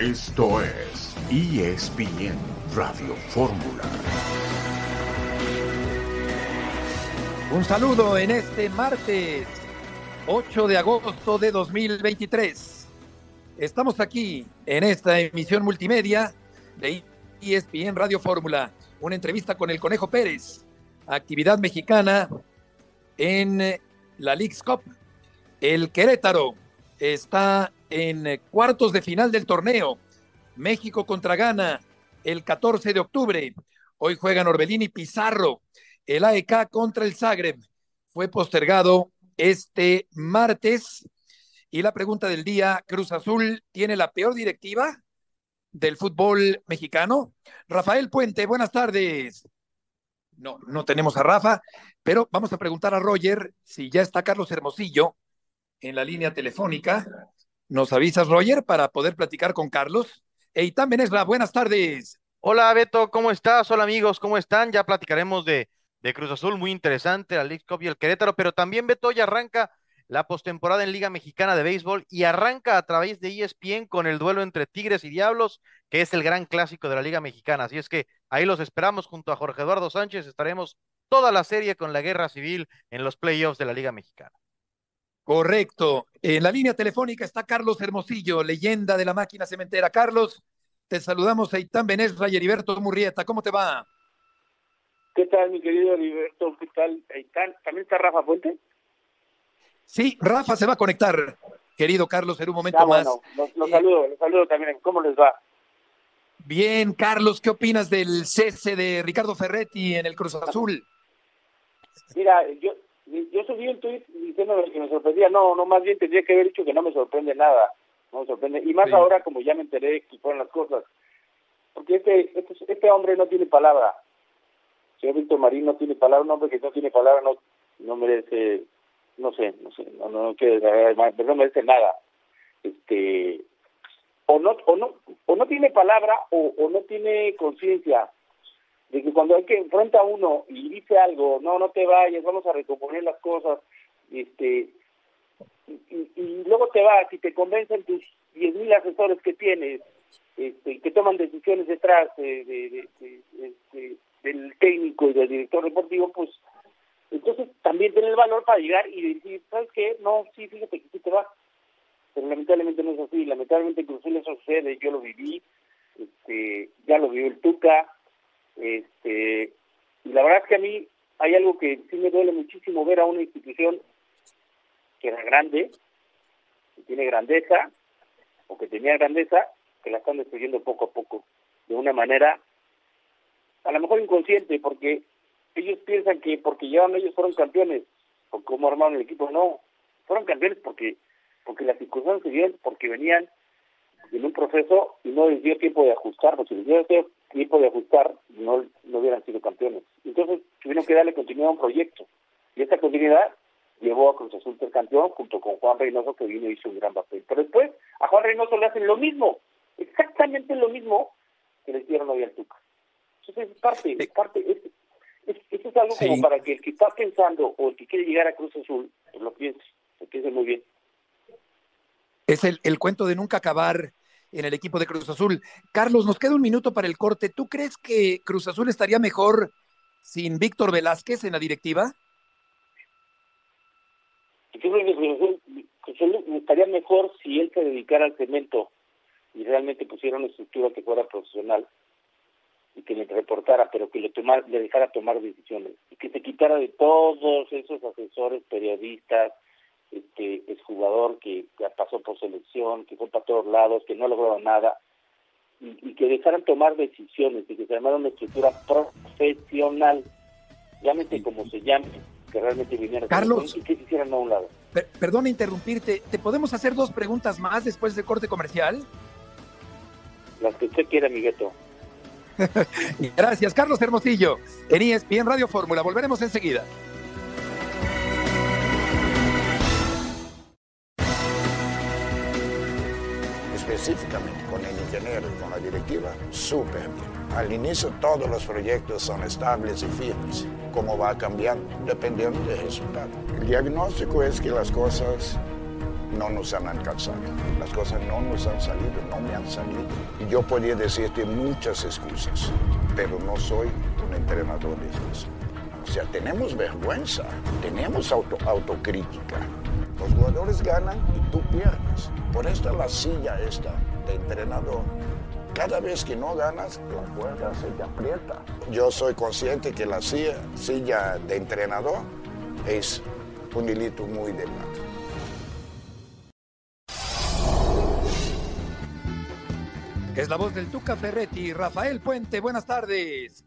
Esto es ESPN Radio Fórmula. Un saludo en este martes 8 de agosto de 2023. Estamos aquí en esta emisión multimedia de ESPN Radio Fórmula. Una entrevista con el Conejo Pérez, actividad mexicana en la League's Cup. El Querétaro está en cuartos de final del torneo. México contra Ghana el 14 de octubre. Hoy juegan Orbelín y Pizarro. El AEK contra el Zagreb fue postergado este martes. Y la pregunta del día, Cruz Azul tiene la peor directiva del fútbol mexicano. Rafael Puente, buenas tardes. No, no tenemos a Rafa, pero vamos a preguntar a Roger si ya está Carlos Hermosillo en la línea telefónica. ¿Nos avisas, Roger, para poder platicar con Carlos? Eitan Benesra, buenas tardes. Hola, Beto, ¿cómo estás? Hola, amigos, ¿cómo están? Ya platicaremos de, de Cruz Azul, muy interesante, la League Cup y el Querétaro, pero también, Beto, ya arranca la postemporada en Liga Mexicana de Béisbol y arranca a través de ESPN con el duelo entre Tigres y Diablos, que es el gran clásico de la Liga Mexicana. Así es que ahí los esperamos junto a Jorge Eduardo Sánchez. Estaremos toda la serie con la guerra civil en los playoffs de la Liga Mexicana. Correcto. En la línea telefónica está Carlos Hermosillo, leyenda de la máquina cementera. Carlos, te saludamos a Itán Benesra y Heriberto Murrieta. ¿Cómo te va? ¿Qué tal, mi querido Heriberto? ¿Qué tal, Itán? ¿También está Rafa Fuente? Sí, Rafa se va a conectar, querido Carlos, en un momento más. Los, los saludo, los saludo también. ¿Cómo les va? Bien, Carlos, ¿qué opinas del cese de Ricardo Ferretti en el Cruz Azul? Mira, yo, yo subí un tuit diciendo que me sorprendía. No, no, más bien tendría que haber dicho que no me sorprende nada. No me sorprende. Y más ahora, como ya me enteré que fueron las cosas. Porque este, este, este hombre no tiene palabra. Señor Víctor Marín no tiene palabra. Un hombre que no tiene palabra no, no merece, no sé, no sé, no, no, no, no merece nada. Este, o no, o no, o no tiene palabra o, o no tiene conciencia de que cuando hay que enfrenta a uno y dice algo, no, no te vayas, vamos a recomponer las cosas, este, y, luego te vas y te convencen tus diez mil asesores que tienes, este, que toman decisiones detrás de, de, de, este, del técnico y del director deportivo, pues entonces también tiene el valor para llegar y decir, ¿sabes qué? No, sí, fíjate que sí te vas. Pero lamentablemente no es así, lamentablemente incluso eso sucede, yo lo viví, este, ya lo vivió el Tuca, este, y la verdad es que a mí hay algo que sí me duele muchísimo ver a una institución que era grande, que tiene grandeza, o que tenía grandeza, que la están destruyendo poco a poco, de una manera a lo mejor inconsciente, porque ellos piensan que porque llevan ellos fueron campeones, o como armaron el equipo, no, fueron campeones porque porque las circunstancias se dieron, porque venían en un proceso y no les dio tiempo de ajustar, porque les dio tiempo de ajustar, no, no hubieran sido campeones. Entonces tuvieron que darle continuidad a un proyecto, y esta continuidad llevó a Cruz Azul ser campeón junto con Juan Reynoso que vino y hizo un gran papel. Pero después a Juan Reynoso le hacen lo mismo, exactamente lo mismo que le hicieron hoy al Tuca. Entonces es parte, es parte, es, es, eso es algo Sí. como para que el que está pensando o el que quiere llegar a Cruz Azul, pues lo piense, lo piense muy bien. Es el, el cuento de nunca acabar en el equipo de Cruz Azul. Carlos, nos queda un minuto para el corte. ¿Tú crees que Cruz Azul estaría mejor sin Víctor Velázquez en la directiva? Cruz Azul estaría mejor si él se dedicara al cemento y realmente pusiera una estructura que fuera profesional y que le reportara, pero que le, tomara, le dejara tomar decisiones y que se quitara de todos esos asesores, periodistas, este exjugador que, que pasó por selección, que fue para todos lados, que no logró nada y, y que dejaran tomar decisiones y que se armara una estructura profesional, llámese como se llame, que realmente viniera Carlos. y que se hicieran a un lado. Per- perdona interrumpirte. ¿Te podemos hacer dos preguntas más después del corte comercial? Las que usted quiera, Migueto. Gracias, Carlos Hermosillo. En ESPN Radio Fórmula. Volveremos enseguida. Específicamente con el ingeniero y con la directiva, súper bien. Al inicio todos los proyectos son estables y firmes. ¿Cómo va cambiando? Dependiendo del resultado. El diagnóstico es que las cosas no nos han alcanzado. Las cosas no nos han salido, no me han salido. Y yo podría decirte muchas excusas, pero no soy un entrenador de eso. O sea, tenemos vergüenza, tenemos auto, autocrítica. Los jugadores ganan y tú pierdes. Por esta la silla esta de entrenador. Cada vez que no ganas, la cuerda se te aprieta. Yo soy consciente que la silla, silla de entrenador es un hilito muy delgado. Es la voz del Tuca Ferretti. Rafael Puente, buenas tardes.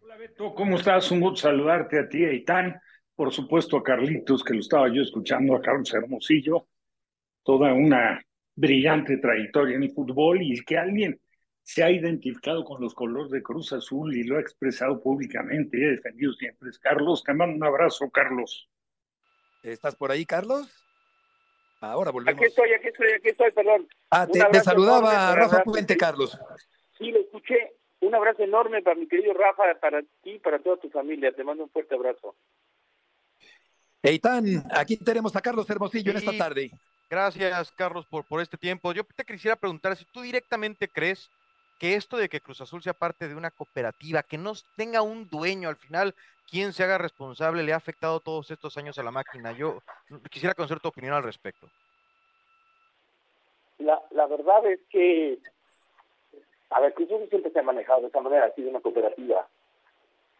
Hola Beto, ¿cómo estás? Un gusto saludarte a ti, Aitán. Por supuesto a Carlitos, que lo estaba yo escuchando, a Carlos Hermosillo. Toda una brillante trayectoria en el fútbol y que alguien se ha identificado con los colores de Cruz Azul y lo ha expresado públicamente y ha defendido siempre. Carlos, te mando un abrazo, Carlos. ¿Estás por ahí, Carlos? Ahora volvemos. Aquí estoy, aquí estoy, aquí estoy, perdón. Ah, te, te saludaba Rafa Puente, Carlos. Sí, lo escuché. Un abrazo enorme para mi querido Rafa, para ti y para toda tu familia. Te mando un fuerte abrazo. Eitan, aquí tenemos a Carlos Hermosillo en esta tarde. Gracias, Carlos, por, por este tiempo. Yo te quisiera preguntar si tú directamente crees que esto de que Cruz Azul sea parte de una cooperativa, que no tenga un dueño al final, quien se haga responsable, le ha afectado todos estos años a la máquina. Yo quisiera conocer tu opinión al respecto. La, la verdad es que, a ver, Cruz Azul siempre se ha manejado de esa manera, ha sido una cooperativa.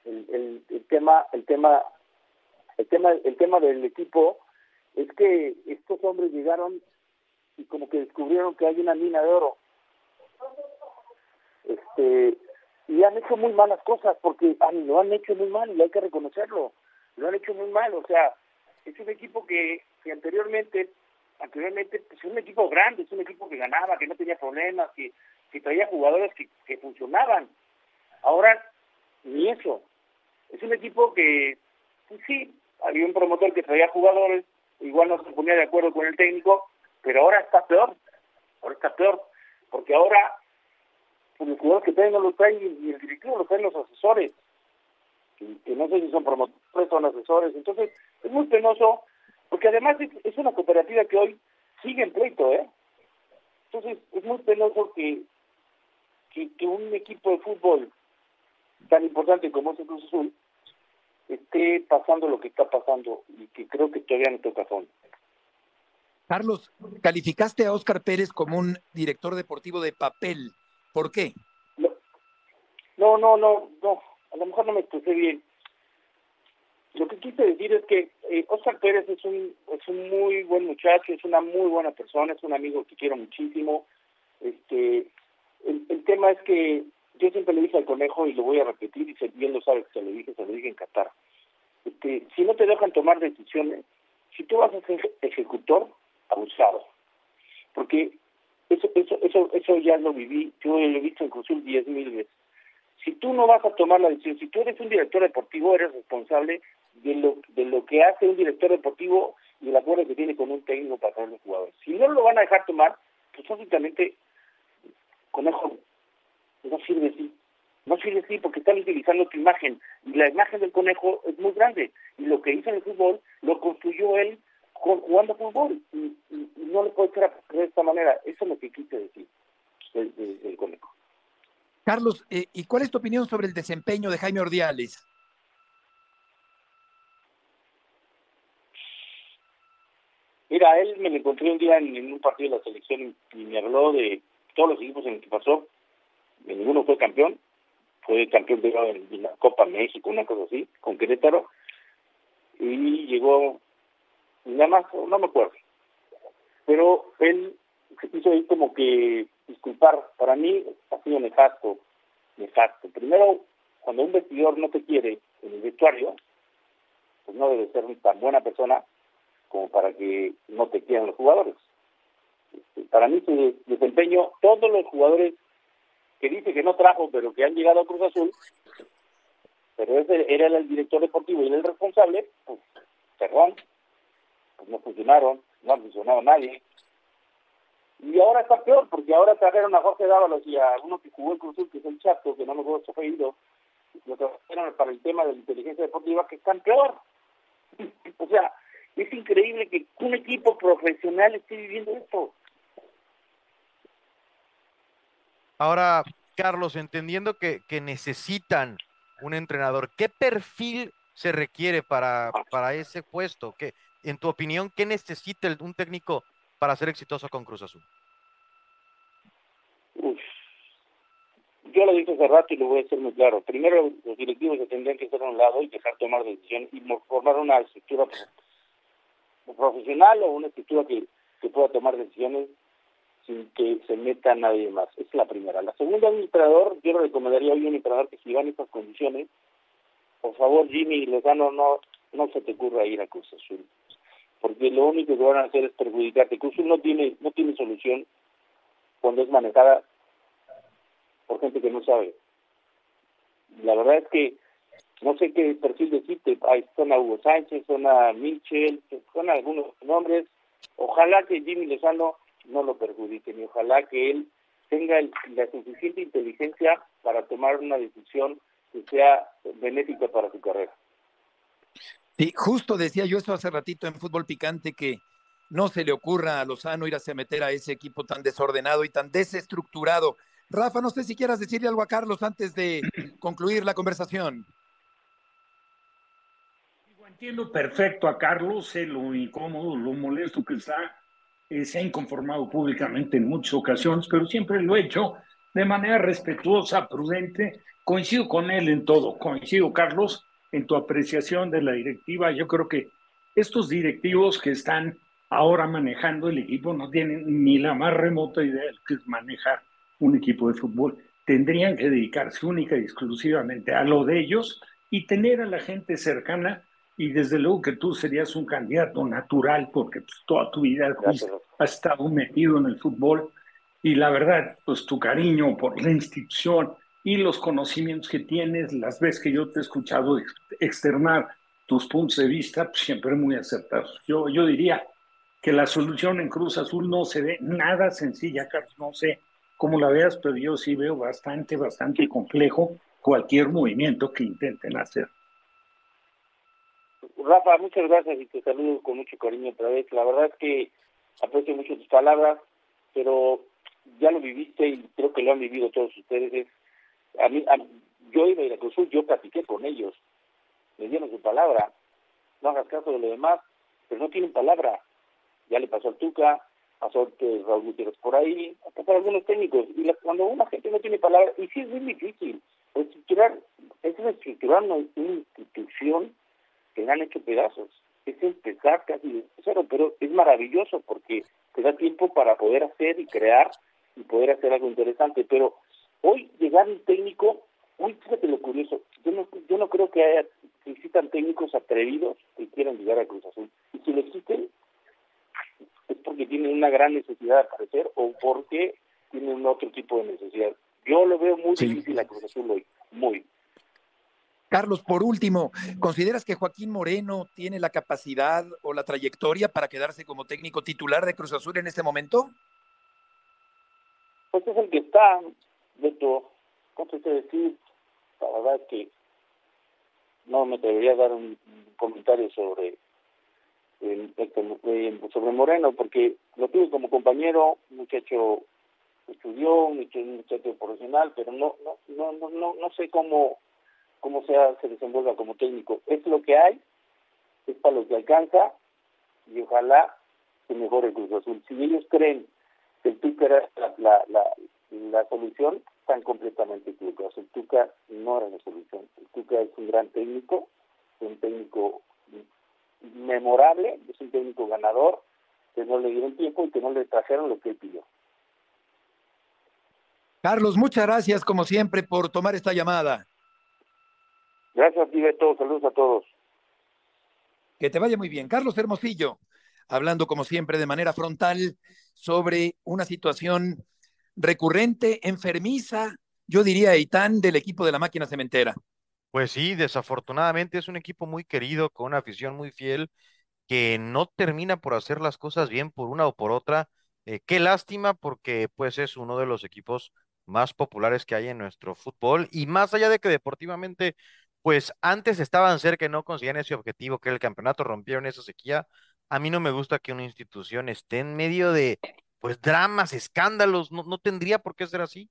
El, el, el tema, el tema, el tema, el tema del equipo es que estos hombres llegaron y como que descubrieron que hay una mina de oro. Este, y han hecho muy malas cosas porque lo han hecho muy mal y hay que reconocerlo. Lo han hecho muy mal, o sea, es un equipo que, que anteriormente, anteriormente pues, es un equipo grande, es un equipo que ganaba, que no tenía problemas, que, que traía jugadores que, que funcionaban. Ahora, ni eso. Es un equipo que, pues sí, había un promotor que traía jugadores, igual no se ponía de acuerdo con el técnico, pero ahora está peor, ahora está peor, porque ahora pues, los jugadores que traen no los traen y el directivo los traen los asesores, que, no sé si son promotores son asesores, entonces es muy penoso, porque además es, es una cooperativa que hoy sigue en pleito, ¿eh? Entonces es muy penoso que, que, que un equipo de fútbol tan importante como es el Cruz Azul esté pasando lo que está pasando y que creo que todavía no toca fondo. Carlos, calificaste a Oscar Pérez como un director deportivo de papel. ¿Por qué? No, no, no, no. A lo mejor no me expresé bien. Lo que quise decir es que eh, Oscar Pérez es un, es un muy buen muchacho, es una muy buena persona, es un amigo que quiero muchísimo. Este, el, el tema es que yo siempre le dije al conejo y lo voy a repetir y se bien lo sabe que se lo dije, se lo dije en Qatar. Este, si no te dejan tomar decisiones, si tú vas a ser ejecutor, abusado. Porque eso, eso, eso, eso ya lo viví, yo lo he visto en Cruzul diez mil veces. Si tú no vas a tomar la decisión, si tú eres un director deportivo, eres responsable de lo, de lo que hace un director deportivo y el acuerdo que tiene con un técnico para traer los jugadores. Si no lo van a dejar tomar, pues básicamente, conejo, no sirve así. No sirve así porque están utilizando tu imagen. Y la imagen del conejo es muy grande. Y lo que hizo en el fútbol lo construyó él jugando fútbol. Y, y, y no le puede ser de esta manera. Eso es lo que quise decir del, del, del conejo. Carlos, eh, ¿y cuál es tu opinión sobre el desempeño de Jaime Ordiales? Mira, él me lo encontré un día en, en un partido de la selección y me habló de todos los equipos en los que pasó. Ninguno fue campeón. Fue campeón de la Copa México, una cosa así, con Querétaro. Y llegó, nada más, no me acuerdo. Pero él se quiso ahí como que disculpar. Para mí ha sido nefasto, nefasto. Primero, cuando un vestidor no te quiere en el vestuario, pues no debe ser tan buena persona como para que no te quieran los jugadores. Para mí su desempeño, todos los jugadores que dice que no trajo, pero que han llegado a Cruz Azul, pero ese era el director deportivo y el responsable, pues perdón, pues no funcionaron, no ha funcionado nadie. Y ahora está peor, porque ahora trajeron a Jorge Dávalos y a uno que jugó en Cruz Azul, que es el Chato, que no me acuerdo su apellido, lo trajeron para el tema de la inteligencia deportiva, que están peor. o sea, Es increíble que un equipo profesional esté viviendo esto. Ahora, Carlos, entendiendo que, que necesitan un entrenador, ¿qué perfil se requiere para, para ese puesto? ¿Qué, en tu opinión, qué necesita un técnico para ser exitoso con Cruz Azul? Uf. Yo lo dije hace rato y lo voy a hacer muy claro. Primero, los directivos tendrían que estar a un lado y dejar tomar decisiones y formar una estructura profesional o una estructura que, que pueda tomar decisiones sin que se meta nadie más. Esa es la primera. La segunda, un entrenador, yo recomendaría a un entrenador que si va en estas condiciones, por favor, Jimmy Lozano, no, no se te ocurra ir a Cruz Azul. Porque lo único que van a hacer es perjudicarte. Cruz Azul no tiene, no tiene solución cuando es manejada por gente que no sabe. La verdad es que no sé qué perfil decirte, ahí son a Hugo Sánchez, son a Michel, son algunos nombres. Ojalá que Jimmy Lozano no lo perjudiquen y ojalá que él tenga la suficiente inteligencia para tomar una decisión que sea benéfica para su carrera. Sí, justo decía yo eso hace ratito en Fútbol Picante que no se le ocurra a Lozano irse a meter a ese equipo tan desordenado y tan desestructurado. Rafa, no sé si quieras decirle algo a Carlos antes de concluir la conversación. Entiendo perfecto a Carlos, sé lo incómodo, lo molesto que está eh, se ha inconformado públicamente en muchas ocasiones, pero siempre lo he hecho de manera respetuosa, prudente. Coincido con él en todo, coincido, Carlos, en tu apreciación de la directiva. Yo creo que estos directivos que están ahora manejando el equipo no tienen ni la más remota idea de que es manejar un equipo de fútbol. Tendrían que dedicarse única y exclusivamente a lo de ellos y tener a la gente cercana y desde luego que tú serías un candidato natural porque pues, toda tu vida has estado metido en el fútbol y la verdad, pues tu cariño por la institución y los conocimientos que tienes, las veces que yo te he escuchado externar tus puntos de vista, pues, siempre muy acertados. Yo, yo diría que la solución en Cruz Azul no se ve nada sencilla, Carlos, no sé cómo la veas, pero yo sí veo bastante, bastante complejo cualquier movimiento que intenten hacer. Rafa, muchas gracias y te saludo con mucho cariño otra vez. La verdad es que aprecio mucho tus palabras, pero ya lo viviste y creo que lo han vivido todos ustedes. a mí, yo iba a ir a Cruz yo platiqué con ellos, me dieron su palabra. No hagas caso de lo demás, pero no tienen palabra. Ya le pasó al Tuca, pasó que Raúl Gutiérrez por ahí, hasta para algunos técnicos. Y cuando una gente no tiene palabra, y sí es muy difícil, estructurar, es estructurar una institución que han hecho pedazos. Es empezar casi de cero, pero es maravilloso porque te da tiempo para poder hacer y crear y poder hacer algo interesante. Pero hoy llegar un técnico, hoy fíjate lo curioso, yo no, yo no creo que haya, que existan técnicos atrevidos que quieran llegar a Cruz Azul. Y si lo existen, es porque tienen una gran necesidad de aparecer o porque tienen otro tipo de necesidad. Yo lo veo muy difícil a Cruz Azul hoy, muy. Carlos, por último, ¿consideras que Joaquín Moreno tiene la capacidad o la trayectoria para quedarse como técnico titular de Cruz Azul en este momento? Pues es el que está, Beto. ¿Cómo te decir? La verdad es que no me debería dar un comentario sobre sobre Moreno, porque lo tuve como compañero, muchacho estudió, un muchacho profesional, pero no, no, no, no, no sé cómo cómo sea, se desenvuelva como técnico. Es lo que hay, es para lo que alcanza y ojalá se mejore Cruz Azul. Si ellos creen que el Tuca era la, la, la, solución, están completamente equivocados. El Tuca no era la solución. El Tuca es un gran técnico, un técnico memorable, es un técnico ganador, que no le dieron tiempo y que no le trajeron lo que él pidió. Carlos, muchas gracias como siempre por tomar esta llamada. Gracias, todos Saludos a todos. Que te vaya muy bien. Carlos Hermosillo, hablando como siempre de manera frontal sobre una situación recurrente, enfermiza, yo diría, Itán, del equipo de la máquina cementera. Pues sí, desafortunadamente es un equipo muy querido, con una afición muy fiel, que no termina por hacer las cosas bien por una o por otra. Eh, qué lástima, porque pues es uno de los equipos más populares que hay en nuestro fútbol y más allá de que deportivamente pues antes estaban cerca y no conseguían ese objetivo que era el campeonato, rompieron esa sequía. A mí no me gusta que una institución esté en medio de, pues, dramas, escándalos, no, no tendría por qué ser así.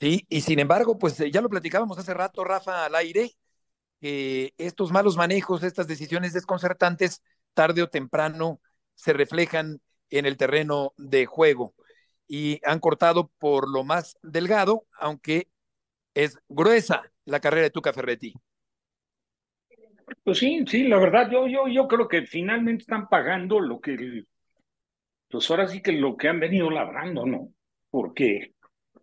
Sí, y sin embargo, pues ya lo platicábamos hace rato, Rafa, al aire, que estos malos manejos, estas decisiones desconcertantes, tarde o temprano se reflejan en el terreno de juego y han cortado por lo más delgado, aunque es gruesa la carrera de Tuca Ferretti. Pues sí, sí, la verdad, yo, yo, yo creo que finalmente están pagando lo que, pues ahora sí que lo que han venido labrando, ¿no? Porque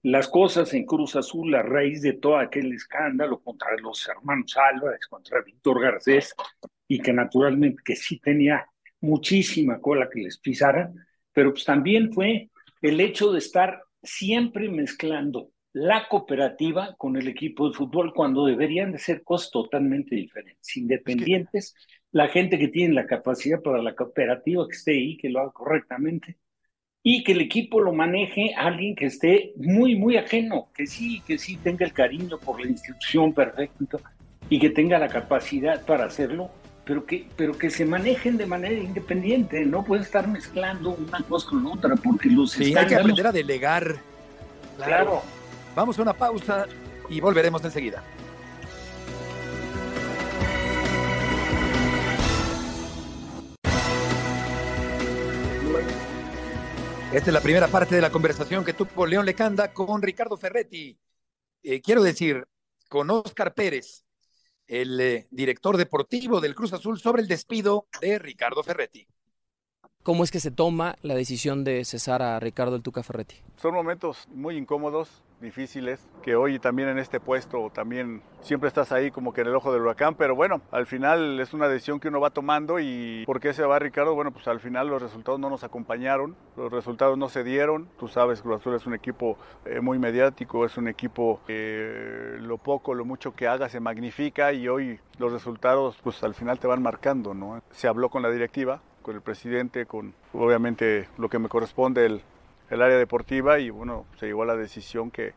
las cosas en Cruz Azul a raíz de todo aquel escándalo contra los hermanos Álvarez, contra Víctor Garcés, y que naturalmente que sí tenía muchísima cola que les pisaran, pero pues también fue el hecho de estar siempre mezclando la cooperativa con el equipo de fútbol cuando deberían de ser cosas totalmente diferentes, independientes, la gente que tiene la capacidad para la cooperativa que esté ahí, que lo haga correctamente, y que el equipo lo maneje alguien que esté muy, muy ajeno, que sí, que sí tenga el cariño por la institución perfecto y que tenga la capacidad para hacerlo, pero que, pero que se manejen de manera independiente, no puede estar mezclando una cosa con otra, porque los sí, hay que aprender a delegar. Claro. Vamos a una pausa y volveremos enseguida. Esta es la primera parte de la conversación que tuvo León Lecanda con Ricardo Ferretti. Eh, quiero decir, con Oscar Pérez, el eh, director deportivo del Cruz Azul, sobre el despido de Ricardo Ferretti. ¿Cómo es que se toma la decisión de cesar a Ricardo el Tuca Ferretti? Son momentos muy incómodos, difíciles, que hoy también en este puesto también siempre estás ahí como que en el ojo del huracán, pero bueno, al final es una decisión que uno va tomando y ¿por qué se va Ricardo? Bueno, pues al final los resultados no nos acompañaron, los resultados no se dieron, tú sabes, Cruz Azul es un equipo eh, muy mediático, es un equipo que lo poco, lo mucho que haga se magnifica y hoy los resultados pues al final te van marcando, ¿no? Se habló con la directiva, con el presidente, con obviamente lo que me corresponde, el, el área deportiva y bueno, se llegó a la decisión que,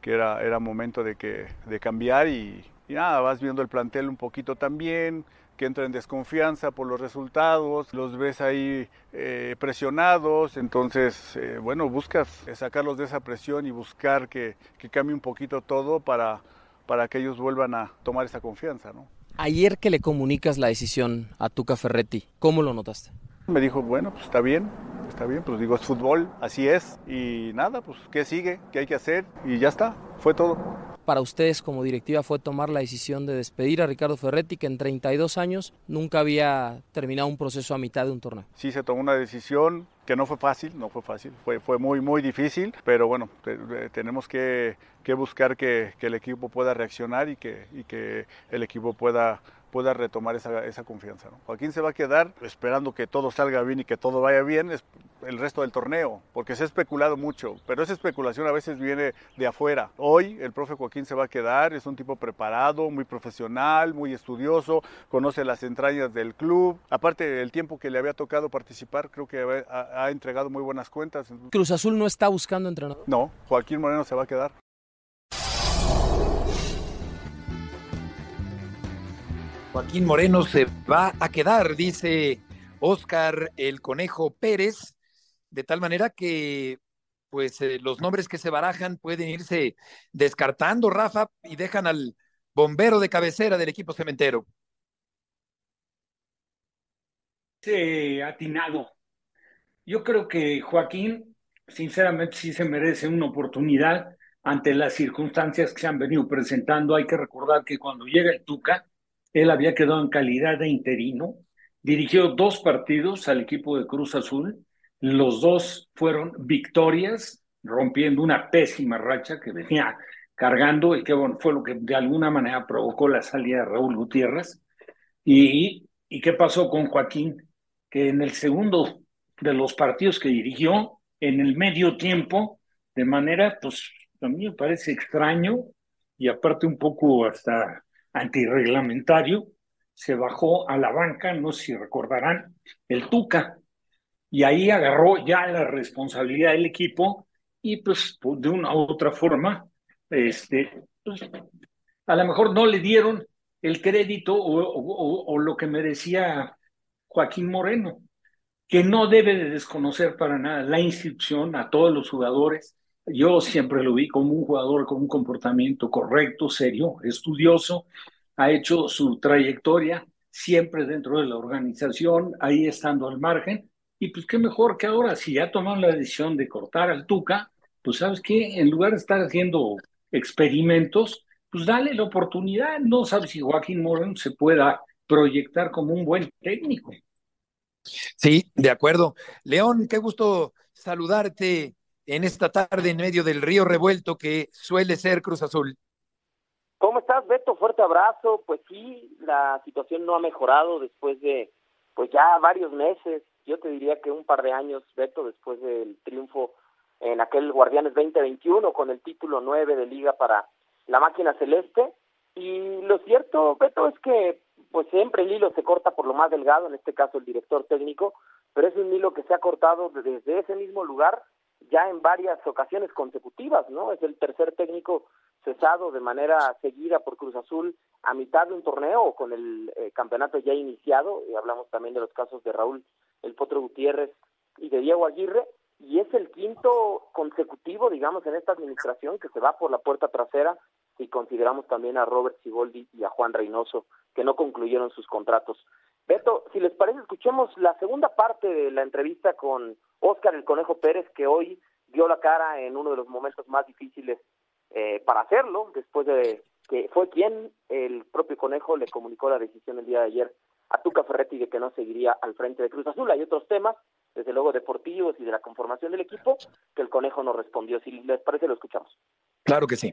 que era, era momento de, que, de cambiar y, y, nada, vas viendo el plantel un poquito también, que entra en desconfianza por los resultados, los ves ahí eh, presionados, entonces, eh, bueno, buscas sacarlos de esa presión y buscar que, que cambie un poquito todo para, para que ellos vuelvan a tomar esa confianza, ¿no? Ayer que le comunicas la decisión a Tuca Ferretti, ¿cómo lo notaste? Me dijo, bueno, pues está bien, está bien, pues digo, es fútbol, así es. Y nada, pues, ¿qué sigue? ¿Qué hay que hacer? Y ya está, fue todo. Para ustedes como directiva fue tomar la decisión de despedir a Ricardo Ferretti, que en 32 años nunca había terminado un proceso a mitad de un torneo. Sí, se tomó una decisión que no fue fácil, no fue fácil, fue, fue muy, muy difícil, pero bueno, te, tenemos que, que buscar que, que, el equipo pueda reaccionar y que, y que el equipo pueda pueda retomar esa, esa confianza. ¿no? Joaquín se va a quedar esperando que todo salga bien y que todo vaya bien el resto del torneo, porque se ha especulado mucho, pero esa especulación a veces viene de afuera. Hoy el profe Joaquín se va a quedar, es un tipo preparado, muy profesional, muy estudioso, conoce las entrañas del club, aparte del tiempo que le había tocado participar, creo que ha, ha entregado muy buenas cuentas. ¿Cruz Azul no está buscando entrenador? No, Joaquín Moreno se va a quedar. Joaquín Moreno se va a quedar, dice Oscar el Conejo Pérez, de tal manera que pues eh, los nombres que se barajan pueden irse descartando, Rafa, y dejan al bombero de cabecera del equipo cementero. Atinado. Yo creo que Joaquín, sinceramente, sí se merece una oportunidad ante las circunstancias que se han venido presentando. Hay que recordar que cuando llega el Tuca, él había quedado en calidad de interino, dirigió dos partidos al equipo de Cruz Azul, los dos fueron victorias, rompiendo una pésima racha que venía cargando y que fue lo que de alguna manera provocó la salida de Raúl Gutiérrez. Y, ¿Y qué pasó con Joaquín? Que en el segundo de los partidos que dirigió, en el medio tiempo, de manera, pues a mí me parece extraño y aparte un poco hasta antirreglamentario, se bajó a la banca, no sé si recordarán, el Tuca, y ahí agarró ya la responsabilidad del equipo y pues de una u otra forma, este, pues, a lo mejor no le dieron el crédito o, lo que merecía Joaquín Moreno, que no debe de desconocer para nada la institución, a todos los jugadores. Yo siempre lo vi como un jugador con un comportamiento correcto, serio, estudioso, ha hecho su trayectoria siempre dentro de la organización, ahí estando al margen, y pues qué mejor que ahora, si ya tomaron la decisión de cortar al Tuca, pues sabes qué, en lugar de estar haciendo experimentos, pues dale la oportunidad. No sabes si Joaquín Moreno se pueda proyectar como un buen técnico. Sí, de acuerdo. León, qué gusto saludarte en esta tarde en medio del río revuelto que suele ser Cruz Azul. ¿Cómo estás, Beto? Fuerte abrazo. Pues sí, la situación no ha mejorado después de, pues ya varios meses. Yo te diría que un par de años, Beto, después del triunfo en aquel Guardianes 2021 con el título 9 de liga para la máquina celeste. Y lo cierto, Beto, es que pues siempre el hilo se corta por lo más delgado, en este caso el director técnico, pero es un hilo que se ha cortado desde ese mismo lugar ya en varias ocasiones consecutivas, ¿no? Es el tercer técnico cesado de manera seguida por Cruz Azul a mitad de un torneo con el eh, campeonato ya iniciado, y hablamos también de los casos de Raúl El Potro Gutiérrez y de Diego Aguirre, y es el quinto consecutivo, digamos, en esta administración que se va por la puerta trasera si consideramos también a Robert Sigoldi y a Juan Reynoso, que no concluyeron sus contratos. Beto, si les parece, escuchemos la segunda parte de la entrevista con Óscar el Conejo Pérez, que hoy dio la cara en uno de los momentos más difíciles eh, para hacerlo, después de que fue quien el propio Conejo le comunicó la decisión el día de ayer a Tuca Ferretti de que no seguiría al frente de Cruz Azul. Hay otros temas, desde luego deportivos y de la conformación del equipo, que el Conejo no respondió. Si les parece, lo escuchamos. Claro que sí.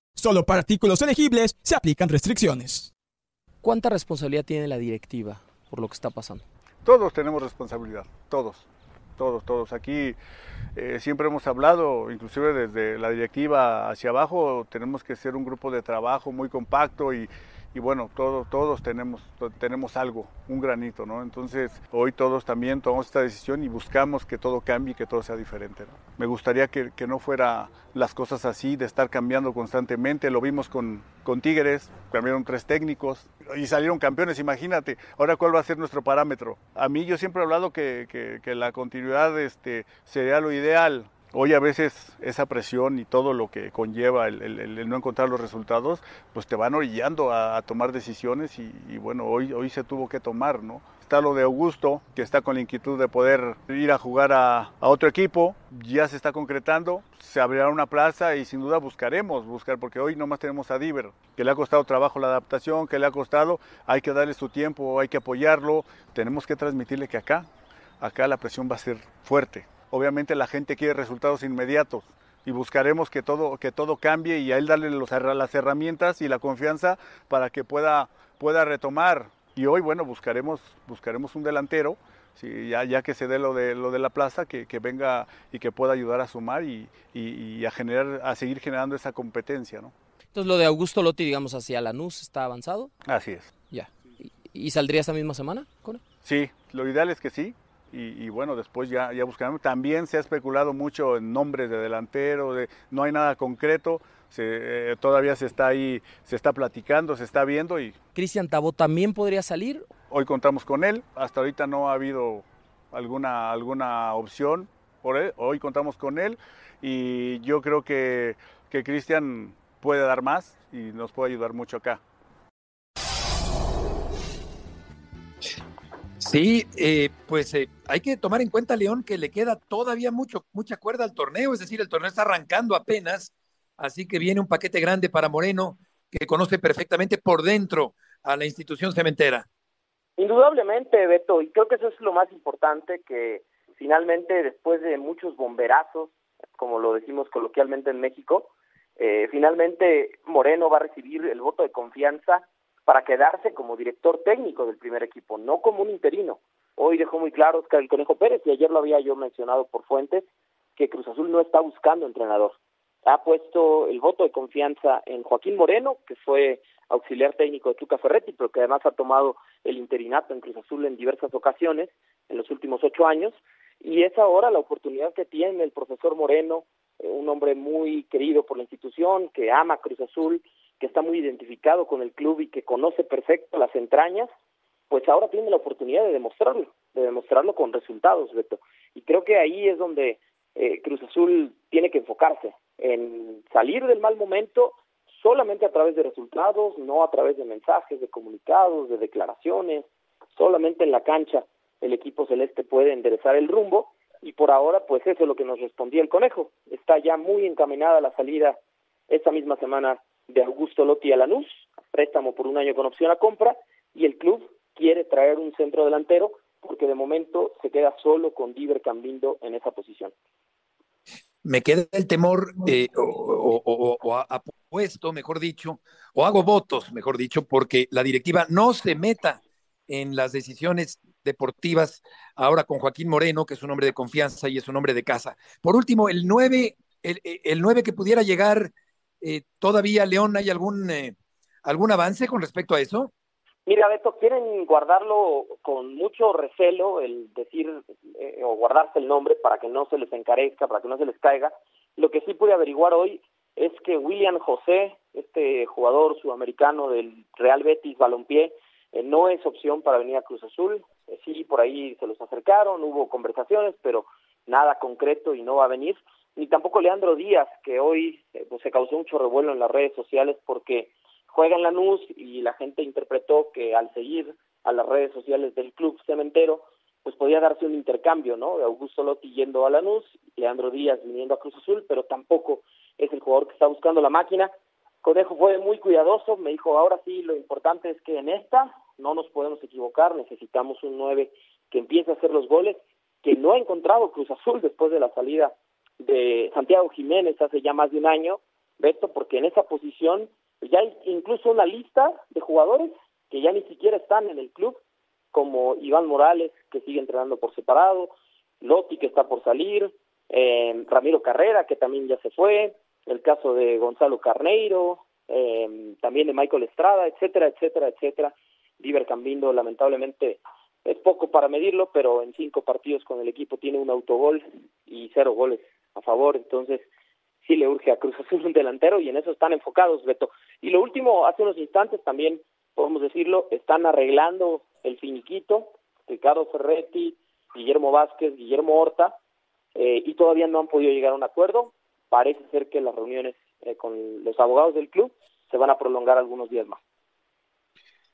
Solo para artículos elegibles se aplican restricciones. ¿Cuánta responsabilidad tiene la directiva por lo que está pasando? Todos tenemos responsabilidad, todos, todos, todos. Aquí eh, siempre hemos hablado, inclusive desde la directiva hacia abajo, tenemos que ser un grupo de trabajo muy compacto y, y bueno, todos, todos tenemos, tenemos algo, un granito, ¿no? Entonces, hoy todos también tomamos esta decisión y buscamos que todo cambie que todo sea diferente. Me gustaría que, que, no fuera las cosas así, de estar cambiando constantemente. Lo vimos con, con Tigres, cambiaron tres técnicos y salieron campeones, imagínate. Ahora, ¿cuál va a ser nuestro parámetro? A mí yo siempre he hablado que, que, que la continuidad este, sería lo ideal Hoy a veces esa presión y todo lo que conlleva el, no encontrar los resultados, pues te van orillando a, tomar decisiones y, bueno, hoy, hoy se tuvo que tomar, ¿no? Está lo de Augusto, que está con la inquietud de poder ir a jugar a, otro equipo, ya se está concretando, se abrirá una plaza y sin duda buscaremos, buscar, porque hoy nomás tenemos a Diver, que le ha costado trabajo la adaptación, que le ha costado, hay que darle su tiempo, hay que apoyarlo, tenemos que transmitirle que acá, acá la presión va a ser fuerte obviamente la gente quiere resultados inmediatos y buscaremos que todo, que todo cambie y a él darle los, las herramientas y la confianza para que pueda, pueda retomar. Y hoy, bueno, buscaremos, buscaremos un delantero, ya, ya que se dé lo de, lo de la plaza, que, que venga y que pueda ayudar a sumar y, y, a, generar, a seguir generando esa competencia. ¿no? Entonces, lo de Augusto Lotti, digamos, hacia Lanús, ¿está avanzado? Así es. Ya. ¿Y, saldría esta misma semana? Sí, lo ideal es que sí y, bueno, después ya, ya buscaremos. También se ha especulado mucho en nombres de delantero, de, no hay nada concreto, se, eh, todavía se está ahí, se está platicando, se está viendo y... ¿Cristian Tabó también podría salir? Hoy contamos con él, hasta ahorita no ha habido alguna, alguna opción por él, hoy contamos con él y yo creo que, que Cristian puede dar más y nos puede ayudar mucho acá. Sí, eh, pues eh, hay que tomar en cuenta, León, que le queda todavía mucho, mucha cuerda al torneo, es decir, el torneo está arrancando apenas, así que viene un paquete grande para Moreno, que conoce perfectamente por dentro a la institución cementera. Indudablemente, Beto, y creo que eso es lo más importante, que finalmente después de muchos bomberazos, como lo decimos coloquialmente en México, eh, finalmente Moreno va a recibir el voto de confianza para quedarse como director técnico del primer equipo, no como un interino. Hoy dejó muy claro Oscar el Conejo Pérez, y ayer lo había yo mencionado por fuentes, que Cruz Azul no está buscando entrenador. Ha puesto el voto de confianza en Joaquín Moreno, que fue auxiliar técnico de Tuca Ferretti, pero que además ha tomado el interinato en Cruz Azul en diversas ocasiones en los últimos ocho años, y es ahora la oportunidad que tiene el profesor Moreno, eh, un hombre muy querido por la institución, que ama Cruz Azul, que está muy identificado con el club y que conoce perfecto las entrañas, pues ahora tiene la oportunidad de demostrarlo, de demostrarlo con resultados, Beto. Y creo que ahí es donde eh, Cruz Azul tiene que enfocarse, en salir del mal momento solamente a través de resultados, no a través de mensajes, de comunicados, de declaraciones, solamente en la cancha el equipo celeste puede enderezar el rumbo y por ahora pues eso es lo que nos respondía el conejo. Está ya muy encaminada la salida esta misma semana de Augusto Lotti a Lanús, préstamo por un año con opción a compra y el club quiere traer un centro delantero porque de momento se queda solo con Diver Cambindo en esa posición. Me queda el temor, eh, o, o, o, apuesto, mejor dicho, o hago votos, mejor dicho, porque la directiva no se meta en las decisiones deportivas, ahora con Joaquín Moreno, que es un hombre de confianza y es un hombre de casa. Por último, el 9, el, el 9 que pudiera llegar, eh, ¿todavía, León, hay algún, eh, algún avance con respecto a eso? Mira, Beto, quieren guardarlo con mucho recelo, el decir eh, o guardarse el nombre para que no se les encarezca, para que no se les caiga. Lo que sí pude averiguar hoy es que William José, este jugador sudamericano del Real Betis Balompié, eh, no es opción para venir a Cruz Azul. Eh, sí, por ahí se los acercaron, hubo conversaciones, pero nada concreto y no va a venir. Ni tampoco Leandro Díaz, que hoy eh, pues, se causó mucho revuelo en las redes sociales porque juega en Lanús y la gente interpretó que al seguir a las redes sociales del club cementero, pues podía darse un intercambio, ¿no? Augusto Lotti yendo a Lanús, Leandro Díaz viniendo a Cruz Azul, pero tampoco es el jugador que está buscando la máquina. Conejo fue muy cuidadoso, me dijo, ahora sí, lo importante es que en esta no nos podemos equivocar, necesitamos un 9 que empiece a hacer los goles, que no ha encontrado Cruz Azul después de la salida de Santiago Jiménez hace ya más de un año, Beto, porque en esa posición ya hay incluso una lista de jugadores que ya ni siquiera están en el club, como Iván Morales, que sigue entrenando por separado, Lotti, que está por salir, eh, Ramiro Carrera, que también ya se fue, el caso de Gonzalo Carneiro, eh, también de Michael Estrada, etcétera, etcétera, etcétera. Diver Cambindo lamentablemente es poco para medirlo, pero en cinco partidos con el equipo tiene un autogol y cero goles a favor, entonces sí le urge a Cruz Azul un delantero y en eso están enfocados, Beto. Y lo último, hace unos instantes también, podemos decirlo, están arreglando el finiquito, Ricardo Ferretti, Guillermo Vázquez, Guillermo Horta, eh, y todavía no han podido llegar a un acuerdo. Parece ser que las reuniones eh, con los abogados del club se van a prolongar algunos días más.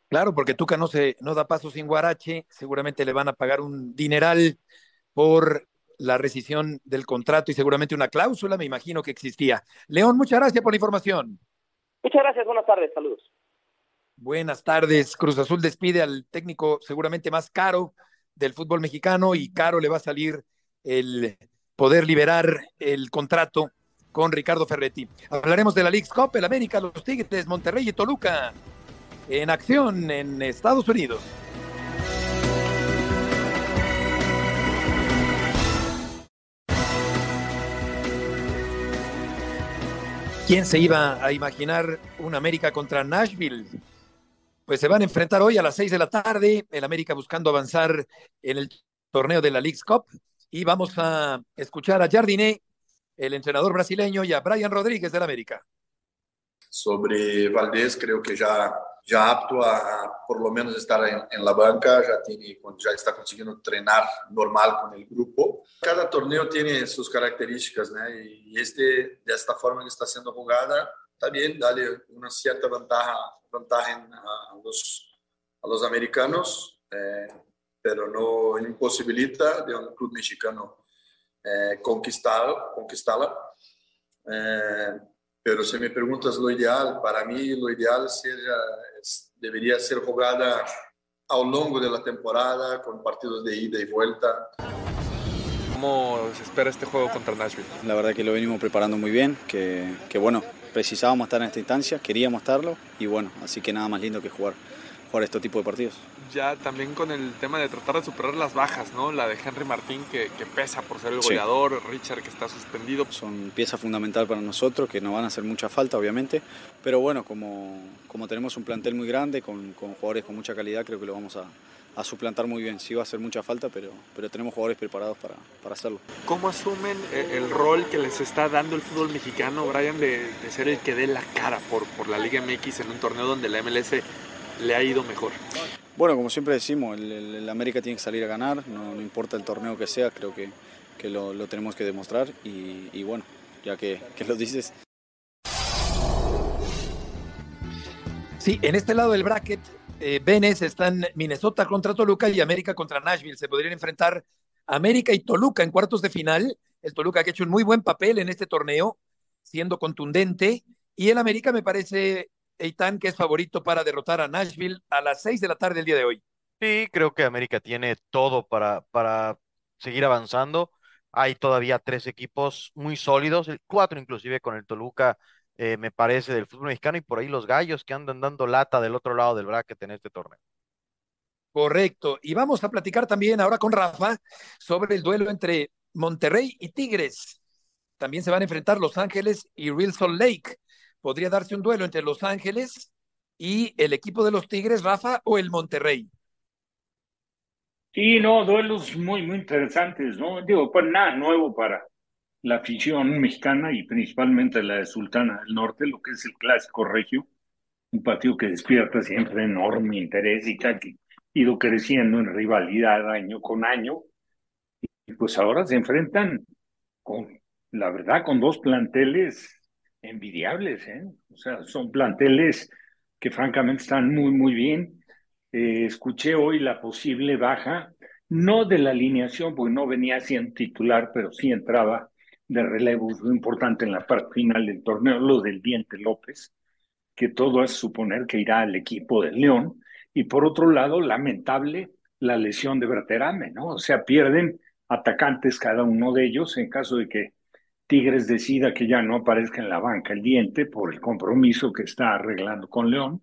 Claro, porque Tuca no se no da paso sin Guarache, seguramente le van a pagar un dineral por la rescisión del contrato y seguramente una cláusula, me imagino que existía. León, muchas gracias por la información. Muchas gracias, buenas tardes, saludos. Buenas tardes. Cruz Azul despide al técnico seguramente más caro del fútbol mexicano y caro le va a salir el poder liberar el contrato con Ricardo Ferretti. Hablaremos de la League Cup, el América, los Tigres, Monterrey y Toluca en acción en Estados Unidos. ¿Quién se iba a imaginar un América contra Nashville? Pues se van a enfrentar hoy a las seis de la tarde, el América buscando avanzar en el torneo de la League's Cup. Y vamos a escuchar a Jardiné, el entrenador brasileño, y a Brian Rodríguez del América. Sobre Valdés, creo que ya já apto a por lo menos estar em, la banca, já tem já está conseguindo treinar normal com o grupo. Cada torneio tem suas características, né? E este desta forma que está sendo jogada, também dá uma certa vantagem vantagem a los a los americanos. Eh, pero no imposibilita de un club mexicano eh, conquistar, conquistarla. Eh, pero si me preguntas lo ideal, para mí lo ideal sería, debería ser jugada a lo largo de la temporada con partidos de ida y vuelta. ¿Cómo se espera este juego contra Nashville? La verdad que lo venimos preparando muy bien, que, que bueno, precisábamos estar en esta instancia, queríamos estarlo y bueno, así que nada más lindo que jugar, jugar este tipo de partidos ya también con el tema de tratar de superar las bajas, ¿no? La de Henry Martín que, pesa por ser el goleador, Richard que está suspendido. Son pieza fundamental para nosotros, que nos van a hacer mucha falta, obviamente, pero bueno, como, como tenemos un plantel muy grande, con, jugadores con mucha calidad, creo que lo vamos a, suplantar muy bien. Sí va a hacer mucha falta, pero, pero tenemos jugadores preparados para, hacerlo. ¿Cómo asumen eh, el rol que les está dando el fútbol mexicano, Brian, de, ser el que dé la cara por, por la Liga MX en un torneo donde la MLS le ha ido mejor? Bueno, como siempre decimos, el, América tiene que salir a ganar, no, importa el torneo que sea, creo que, lo, tenemos que demostrar y, bueno, ya que, lo dices. Sí, en este lado del bracket, eh, está en Minnesota contra Toluca y América contra Nashville. Se podrían enfrentar América y Toluca en cuartos de final. El Toluca que ha hecho un muy buen papel en este torneo, siendo contundente. Y el América me parece Eitan, que es favorito para derrotar a Nashville a las seis de la tarde el día de hoy. Sí, creo que América tiene todo para, para seguir avanzando. Hay todavía tres equipos muy sólidos, cuatro inclusive con el Toluca, eh, me parece, del fútbol mexicano, y por ahí los gallos que andan dando lata del otro lado del bracket en este torneo. Correcto. Y vamos a platicar también ahora con Rafa sobre el duelo entre Monterrey y Tigres. También se van a enfrentar Los Ángeles y Real Salt Lake podría darse un duelo entre Los Ángeles y el equipo de los Tigres, Rafa, o el Monterrey. Sí, no, duelos muy, muy interesantes, ¿no? Digo, pues nada nuevo para la afición mexicana y principalmente la de Sultana del Norte, lo que es el clásico regio, un partido que despierta siempre enorme interés y que ha ido creciendo en rivalidad año con año. Y pues ahora se enfrentan con, la verdad, con dos planteles envidiables, ¿eh? O sea, son planteles que francamente están muy, muy bien. Eh, escuché hoy la posible baja, no de la alineación, porque no venía siendo titular, pero sí entraba de relevo muy importante en la parte final del torneo, lo del Diente López, que todo es suponer que irá al equipo del León. Y por otro lado, lamentable la lesión de Berterame, ¿no? O sea, pierden atacantes cada uno de ellos en caso de que Tigres decida que ya no aparezca en la banca el diente por el compromiso que está arreglando con León.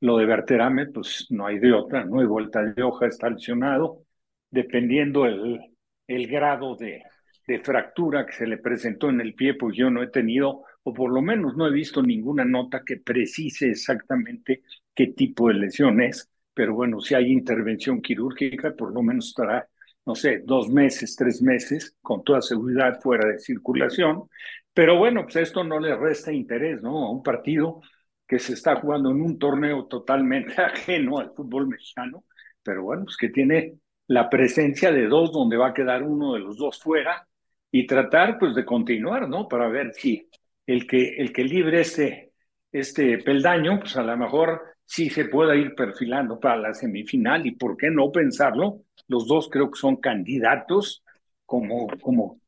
Lo de Berterame, pues no hay de otra, no hay vuelta de hoja, está lesionado. Dependiendo el, el grado de, de fractura que se le presentó en el pie, pues yo no he tenido, o por lo menos no he visto ninguna nota que precise exactamente qué tipo de lesión es, pero bueno, si hay intervención quirúrgica, por lo menos estará no sé, dos meses, tres meses, con toda seguridad fuera de circulación. Pero bueno, pues esto no le resta interés, ¿no? A un partido que se está jugando en un torneo totalmente ajeno al fútbol mexicano, pero bueno, pues que tiene la presencia de dos donde va a quedar uno de los dos fuera y tratar pues de continuar, ¿no? Para ver si el que, el que libre este, este peldaño, pues a lo mejor sí se pueda ir perfilando para la semifinal y por qué no pensarlo, los dos creo que son candidatos como, como,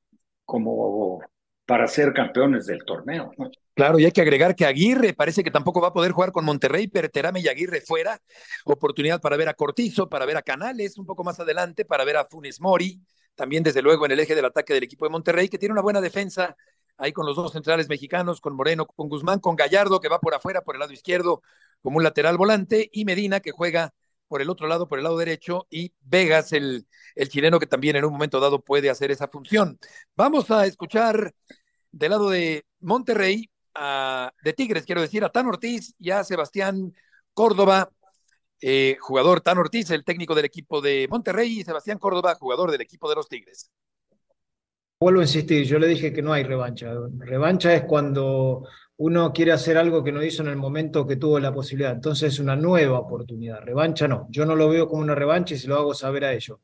como para ser campeones del torneo. Claro, y hay que agregar que Aguirre parece que tampoco va a poder jugar con Monterrey, pero Terame y Aguirre fuera. Oportunidad para ver a Cortizo, para ver a Canales un poco más adelante, para ver a Funes Mori, también desde luego en el eje del ataque del equipo de Monterrey, que tiene una buena defensa ahí con los dos centrales mexicanos, con Moreno, con Guzmán, con Gallardo, que va por afuera, por el lado izquierdo, como un lateral volante, y Medina, que juega por el otro lado, por el lado derecho, y Vegas, el, chileno, que también en un momento dado puede hacer esa función. Vamos a escuchar del lado de Monterrey, de Tigres, quiero decir, a Tan Ortiz y a Sebastián Córdoba, eh, jugador Tan Ortiz, el técnico del equipo de Monterrey, y Sebastián Córdoba, jugador del equipo de los Tigres. Vuelvo a insistir, yo le dije que no hay revancha. Revancha es cuando uno quiere hacer algo que no hizo en el momento que tuvo la posibilidad. Entonces es una nueva oportunidad. Revancha no. Yo no lo veo como una revancha y se lo hago saber a ellos.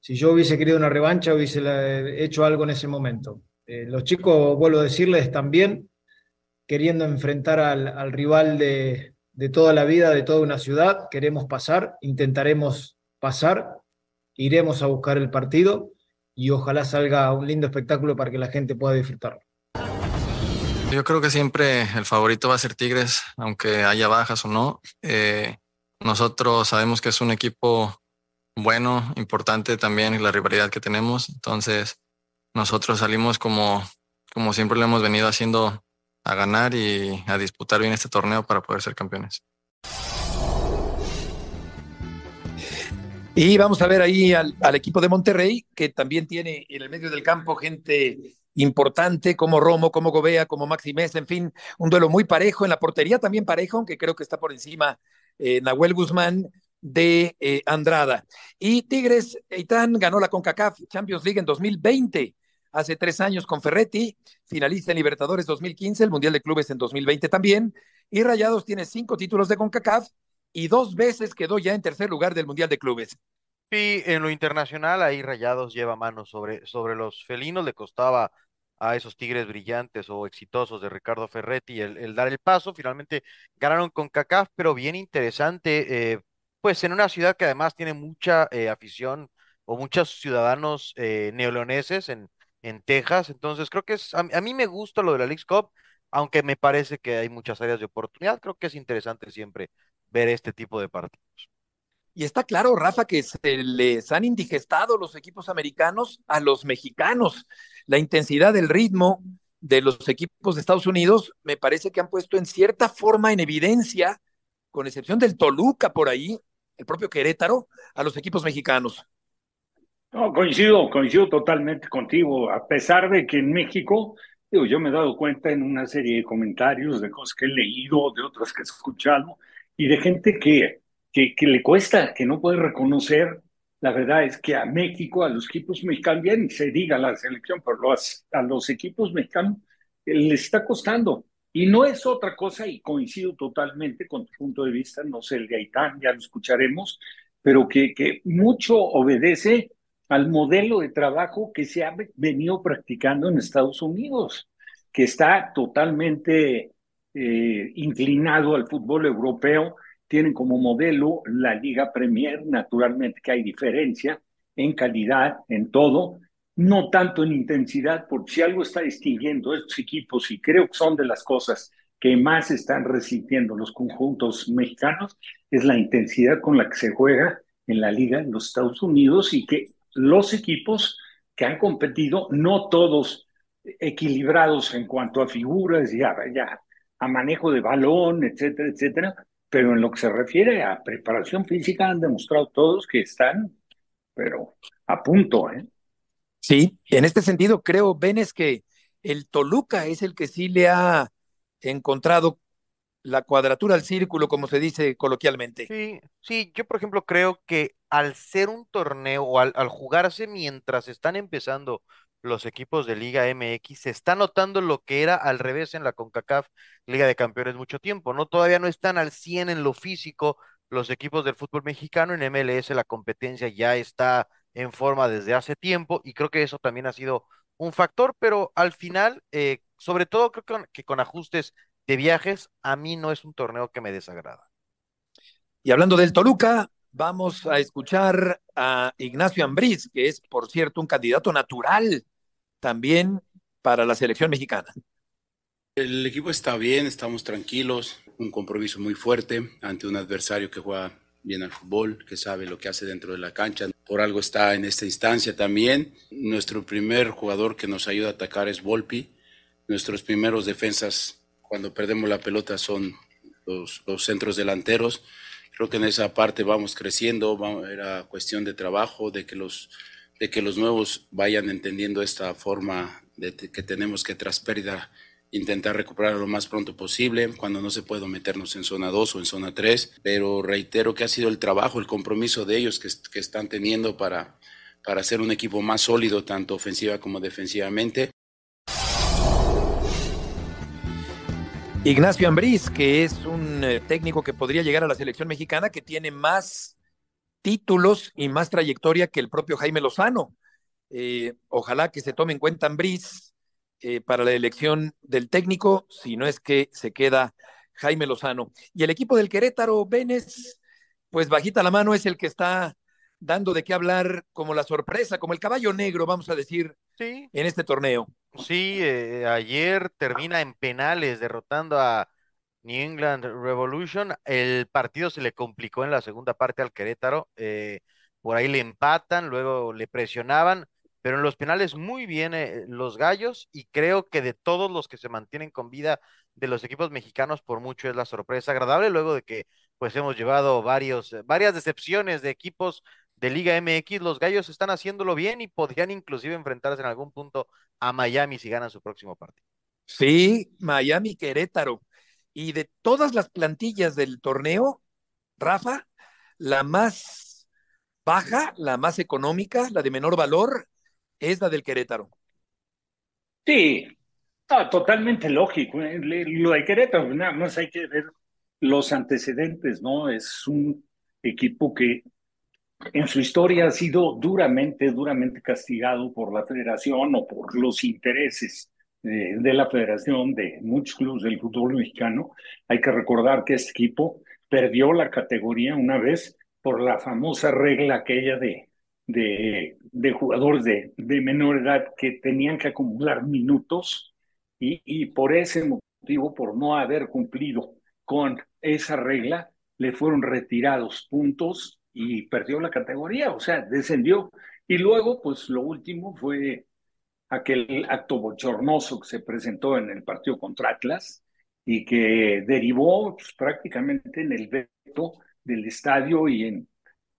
Si yo hubiese querido una revancha, hubiese hecho algo en ese momento. Eh, los chicos, vuelvo a decirles, bien queriendo enfrentar al, rival de toda la vida, de toda una ciudad. Queremos pasar, intentaremos pasar iremos a buscar el partido y ojalá salga un lindo espectáculo para que la gente pueda disfrutarlo. Yo creo que siempre el favorito va a ser Tigres, aunque haya bajas o no. Eh, nosotros sabemos que es un equipo bueno, importante también la rivalidad que tenemos. Entonces, nosotros salimos como, como siempre lo hemos venido haciendo a ganar y a disputar bien este torneo para poder ser campeones. Y vamos a ver ahí al, equipo de Monterrey, que también tiene en el medio del campo gente importante como Romo, como Gobea, como Maxi en fin, un duelo muy parejo, en la portería también parejo, aunque creo que está por encima eh, Nahuel Guzmán de eh, Andrada. Y Tigres, Eitan ganó la CONCACAF Champions League en 2020, hace tres años con Ferretti, finalista en Libertadores 2015, el Mundial de Clubes en 2020 también, y Rayados tiene cinco títulos de CONCACAF y dos veces quedó ya en tercer lugar del Mundial de Clubes. Sí, en lo internacional ahí Rayados lleva mano sobre, sobre los felinos, le costaba a esos Tigres brillantes o exitosos de Ricardo Ferretti el, el dar el paso, finalmente ganaron con CACAF, pero bien interesante, eh, pues en una ciudad que además tiene mucha eh, afición o muchos ciudadanos eh, neoleoneses en, en Texas, entonces creo que es, a, a mí me gusta lo de la League Cup, aunque me parece que hay muchas áreas de oportunidad, creo que es interesante siempre ver este tipo de partidos. Y está claro, Rafa, que se les han indigestado los equipos americanos a los mexicanos. La intensidad del ritmo de los equipos de Estados Unidos me parece que han puesto en cierta forma en evidencia, con excepción del Toluca por ahí, el propio Querétaro, a los equipos mexicanos. No, coincido, coincido totalmente contigo, a pesar de que en México, digo, yo me he dado cuenta en una serie de comentarios de cosas que he leído, de otras que he escuchado, y de gente que, que, le cuesta, que no puede reconocer. La verdad es que a México, a los equipos mexicanos, bien, se diga la selección, pero a los equipos mexicanos les está costando. Y no es otra cosa, y coincido totalmente con tu punto de vista, no sé, el de Aitán, ya lo escucharemos, pero que, que mucho obedece al modelo de trabajo que se ha venido practicando en Estados Unidos, que está totalmente eh, inclinado al fútbol europeo, tienen como modelo la Liga Premier, naturalmente que hay diferencia en calidad, en todo, no tanto en intensidad, porque si algo está distinguiendo estos equipos, y creo que son de las cosas que más están resistiendo los conjuntos mexicanos, es la intensidad con la que se juega en la liga en los Estados Unidos y que los equipos que han competido, no todos equilibrados en cuanto a figuras, ya, ya a manejo de balón, etcétera, etcétera, pero en lo que se refiere a preparación física han demostrado todos que están, pero a punto, ¿eh? Sí, en este sentido creo, Benes, que el Toluca es el que sí le ha encontrado la cuadratura al círculo, como se dice coloquialmente. Sí, sí, yo por ejemplo creo que al ser un torneo o al, al jugarse mientras están empezando los equipos de Liga MX, se está notando lo que era al revés en la CONCACAF Liga de Campeones mucho tiempo, ¿no? Todavía no están al 100 en lo físico los equipos del fútbol mexicano, en MLS la competencia ya está en forma desde hace tiempo y creo que eso también ha sido un factor, pero al final, eh, sobre todo creo que con, ajustes de viajes, a mí no es un torneo que me desagrada. Y hablando del Toluca, vamos a escuchar a Ignacio Ambriz, que es, por cierto, un candidato natural también para la selección mexicana. El equipo está bien, estamos tranquilos, un compromiso muy fuerte ante un adversario que juega bien al fútbol, que sabe lo que hace dentro de la cancha. Por algo está en esta instancia también. Nuestro primer jugador que nos ayuda a atacar es Volpi. Nuestros primeros defensas cuando perdemos la pelota son los, los centros delanteros. Creo que en esa parte vamos creciendo, era cuestión de trabajo, de que los de que los nuevos vayan entendiendo esta forma de que tenemos que tras pérdida intentar recuperar lo más pronto posible, cuando no se puede meternos en zona 2 o en zona 3, pero reitero que ha sido el trabajo, el compromiso de ellos que, que están teniendo para, para ser un equipo más sólido, tanto ofensiva como defensivamente. Ignacio Ambriz, que es un eh, técnico que podría llegar a la selección mexicana, que tiene más títulos y más trayectoria que el propio Jaime Lozano. Eh, ojalá que se tome en cuenta Ambriz eh, para la elección del técnico, si no es que se queda Jaime Lozano. Y el equipo del Querétaro, Benes, pues bajita la mano, es el que está dando de qué hablar como la sorpresa, como el caballo negro, vamos a decir, sí. en este torneo. Sí, eh, ayer termina en penales derrotando a New England Revolution. El partido se le complicó en la segunda parte al Querétaro. Eh, por ahí le empatan, luego le presionaban, pero en los penales muy bien eh, los gallos y creo que de todos los que se mantienen con vida de los equipos mexicanos, por mucho es la sorpresa agradable, luego de que pues hemos llevado varios, varias decepciones de equipos de Liga MX, los gallos están haciéndolo bien y podrían inclusive enfrentarse en algún punto a Miami si ganan su próximo partido. Sí, Miami Querétaro. Y de todas las plantillas del torneo, Rafa, la más baja, la más económica, la de menor valor, es la del Querétaro. Sí, totalmente lógico. ¿eh? Lo de Querétaro, nada más hay que ver los antecedentes, ¿no? Es un equipo que en su historia ha sido duramente, duramente castigado por la federación o por los intereses de la federación de muchos clubes del fútbol mexicano. Hay que recordar que este equipo perdió la categoría una vez por la famosa regla aquella de, de, de jugadores de, de, menor edad que tenían que acumular minutos y, y por ese motivo, por no haber cumplido con esa regla, le fueron retirados puntos y perdió la categoría, o sea, descendió. Y luego, pues lo último fue aquel acto bochornoso que se presentó en el partido contra Atlas y que derivó pues, prácticamente en el veto del estadio y en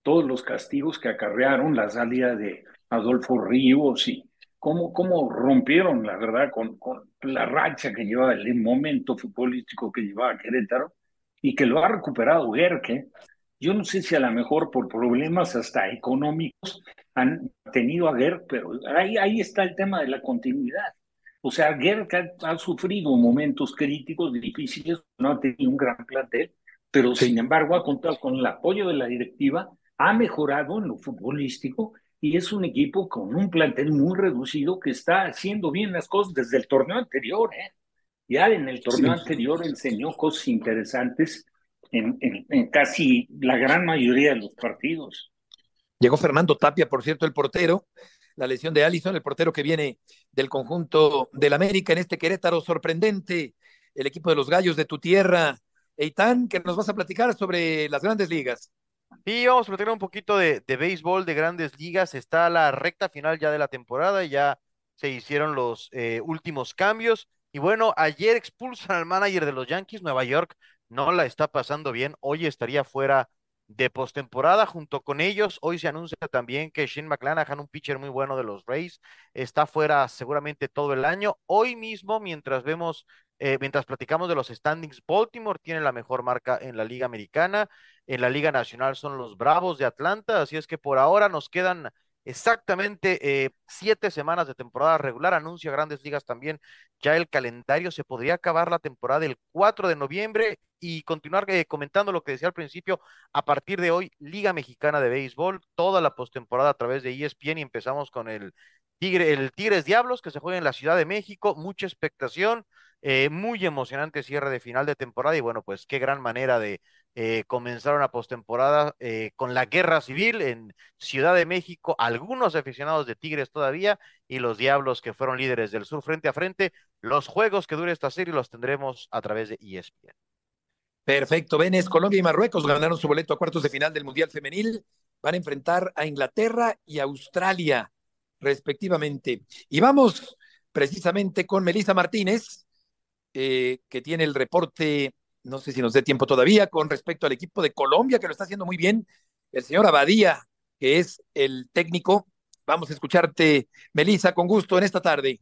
todos los castigos que acarrearon la salida de Adolfo Ríos y cómo, cómo rompieron, la verdad, con, la racha que llevaba, el momento futbolístico que llevaba Querétaro y que lo ha recuperado Guerque. Yo no sé si a lo mejor por problemas hasta económicos han tenido a Guerque, pero ahí, ahí está el tema de la continuidad. O sea, Guerque ha, sufrido momentos críticos, difíciles, no ha tenido un gran plantel, pero sin embargo ha contado con el apoyo de la directiva, ha mejorado en lo futbolístico y es un equipo con un plantel muy reducido que está haciendo bien las cosas desde el torneo anterior. ¿eh? Ya en el torneo anterior enseñó cosas interesantes en, en, casi la gran mayoría de los partidos. Llegó Fernando Tapia, por cierto, el portero. La lesión de Allison, el portero que viene del conjunto del América en este Querétaro sorprendente. El equipo de los Gallos de tu tierra. Eitan, que nos vas a platicar sobre las grandes ligas. Sí, vamos a platicar un poquito de, de béisbol de grandes ligas. Está la recta final ya de la temporada, ya se hicieron los eh, últimos cambios. Y bueno, ayer expulsan al manager de los Yankees, Nueva York, no la está pasando bien. Hoy estaría fuera de postemporada junto con ellos. Hoy se anuncia también que Shane McClanahan, un pitcher muy bueno de los Rays, está fuera seguramente todo el año. Hoy mismo, mientras vemos, eh, mientras platicamos de los standings, Baltimore tiene la mejor marca en la Liga Americana. En la Liga Nacional son los Bravos de Atlanta, así es que por ahora nos quedan exactamente eh, siete semanas de temporada regular. Anuncia Grandes Ligas también ya el calendario. Se podría acabar la temporada el 4 de noviembre y continuar eh, comentando lo que decía al principio. A partir de hoy, Liga Mexicana de Béisbol, toda la postemporada a través de ESPN y empezamos con el Tigre, el Tigres Diablos que se juega en la Ciudad de México. Mucha expectación. Eh, muy emocionante cierre de final de temporada y bueno, pues qué gran manera de eh, comenzar una postemporada eh, con la guerra civil en Ciudad de México, algunos aficionados de Tigres todavía y los Diablos que fueron líderes del sur frente a frente. Los juegos que dure esta serie los tendremos a través de ESPN. Perfecto, Venes, Colombia y Marruecos ganaron su boleto a cuartos de final del Mundial Femenil. Van a enfrentar a Inglaterra y Australia, respectivamente. Y vamos precisamente con Melissa Martínez, eh, que tiene el reporte, no sé si nos dé tiempo todavía, con respecto al equipo de Colombia, que lo está haciendo muy bien, el señor Abadía, que es el técnico. Vamos a escucharte, Melissa, con gusto en esta tarde.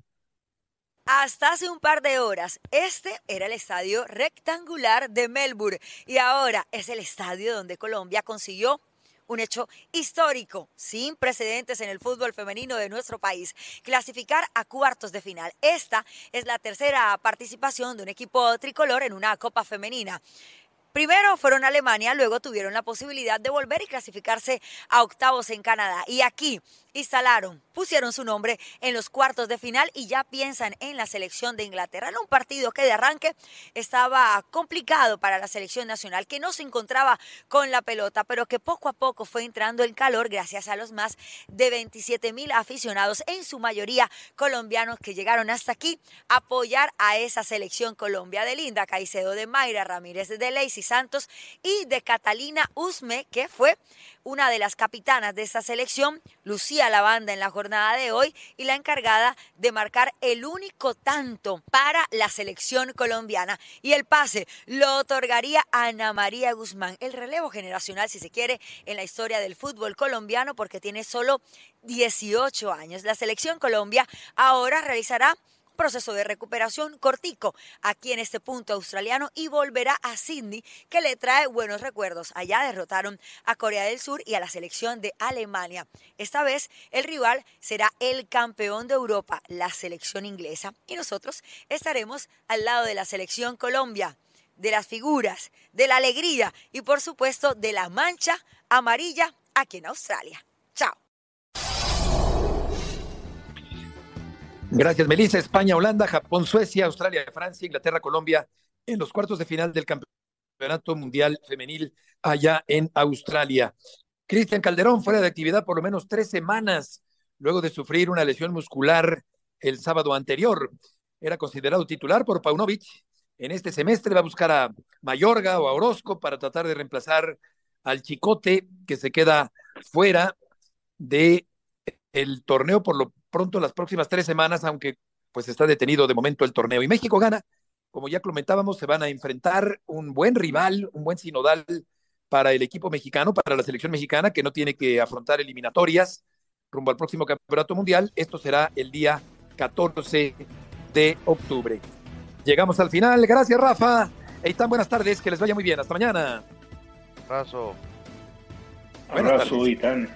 Hasta hace un par de horas, este era el estadio rectangular de Melbourne y ahora es el estadio donde Colombia consiguió un hecho histórico, sin precedentes en el fútbol femenino de nuestro país, clasificar a cuartos de final. Esta es la tercera participación de un equipo tricolor en una Copa Femenina. Primero fueron a Alemania, luego tuvieron la posibilidad de volver y clasificarse a octavos en Canadá. Y aquí instalaron, pusieron su nombre en los cuartos de final y ya piensan en la selección de Inglaterra. En un partido que de arranque estaba complicado para la selección nacional, que no se encontraba con la pelota, pero que poco a poco fue entrando en calor gracias a los más de 27 mil aficionados, en su mayoría colombianos que llegaron hasta aquí a apoyar a esa selección Colombia de Linda Caicedo, de Mayra Ramírez, de Lacey Santos y de Catalina Usme, que fue una de las capitanas de esta selección, lucía la banda en la jornada de hoy y la encargada de marcar el único tanto para la selección colombiana. Y el pase lo otorgaría Ana María Guzmán, el relevo generacional, si se quiere, en la historia del fútbol colombiano, porque tiene solo 18 años. La selección Colombia ahora realizará proceso de recuperación cortico aquí en este punto australiano y volverá a Sydney que le trae buenos recuerdos. Allá derrotaron a Corea del Sur y a la selección de Alemania. Esta vez el rival será el campeón de Europa, la selección inglesa, y nosotros estaremos al lado de la selección Colombia de las figuras, de la alegría y por supuesto de la mancha amarilla aquí en Australia. Chao. Gracias, Melissa. España, Holanda, Japón, Suecia, Australia, Francia, Inglaterra, Colombia en los cuartos de final del Campeonato Mundial Femenil allá en Australia. Cristian Calderón fuera de actividad por lo menos tres semanas luego de sufrir una lesión muscular el sábado anterior. Era considerado titular por Paunovic. En este semestre va a buscar a Mayorga o a Orozco para tratar de reemplazar al Chicote que se queda fuera de el torneo por lo pronto las próximas tres semanas, aunque pues está detenido de momento el torneo. Y México gana, como ya comentábamos, se van a enfrentar un buen rival, un buen sinodal para el equipo mexicano, para la selección mexicana, que no tiene que afrontar eliminatorias rumbo al próximo campeonato mundial. Esto será el día 14 de octubre. Llegamos al final. Gracias, Rafa. Eitan, buenas tardes. Que les vaya muy bien. Hasta mañana. Abrazo. Abrazo, Eitan.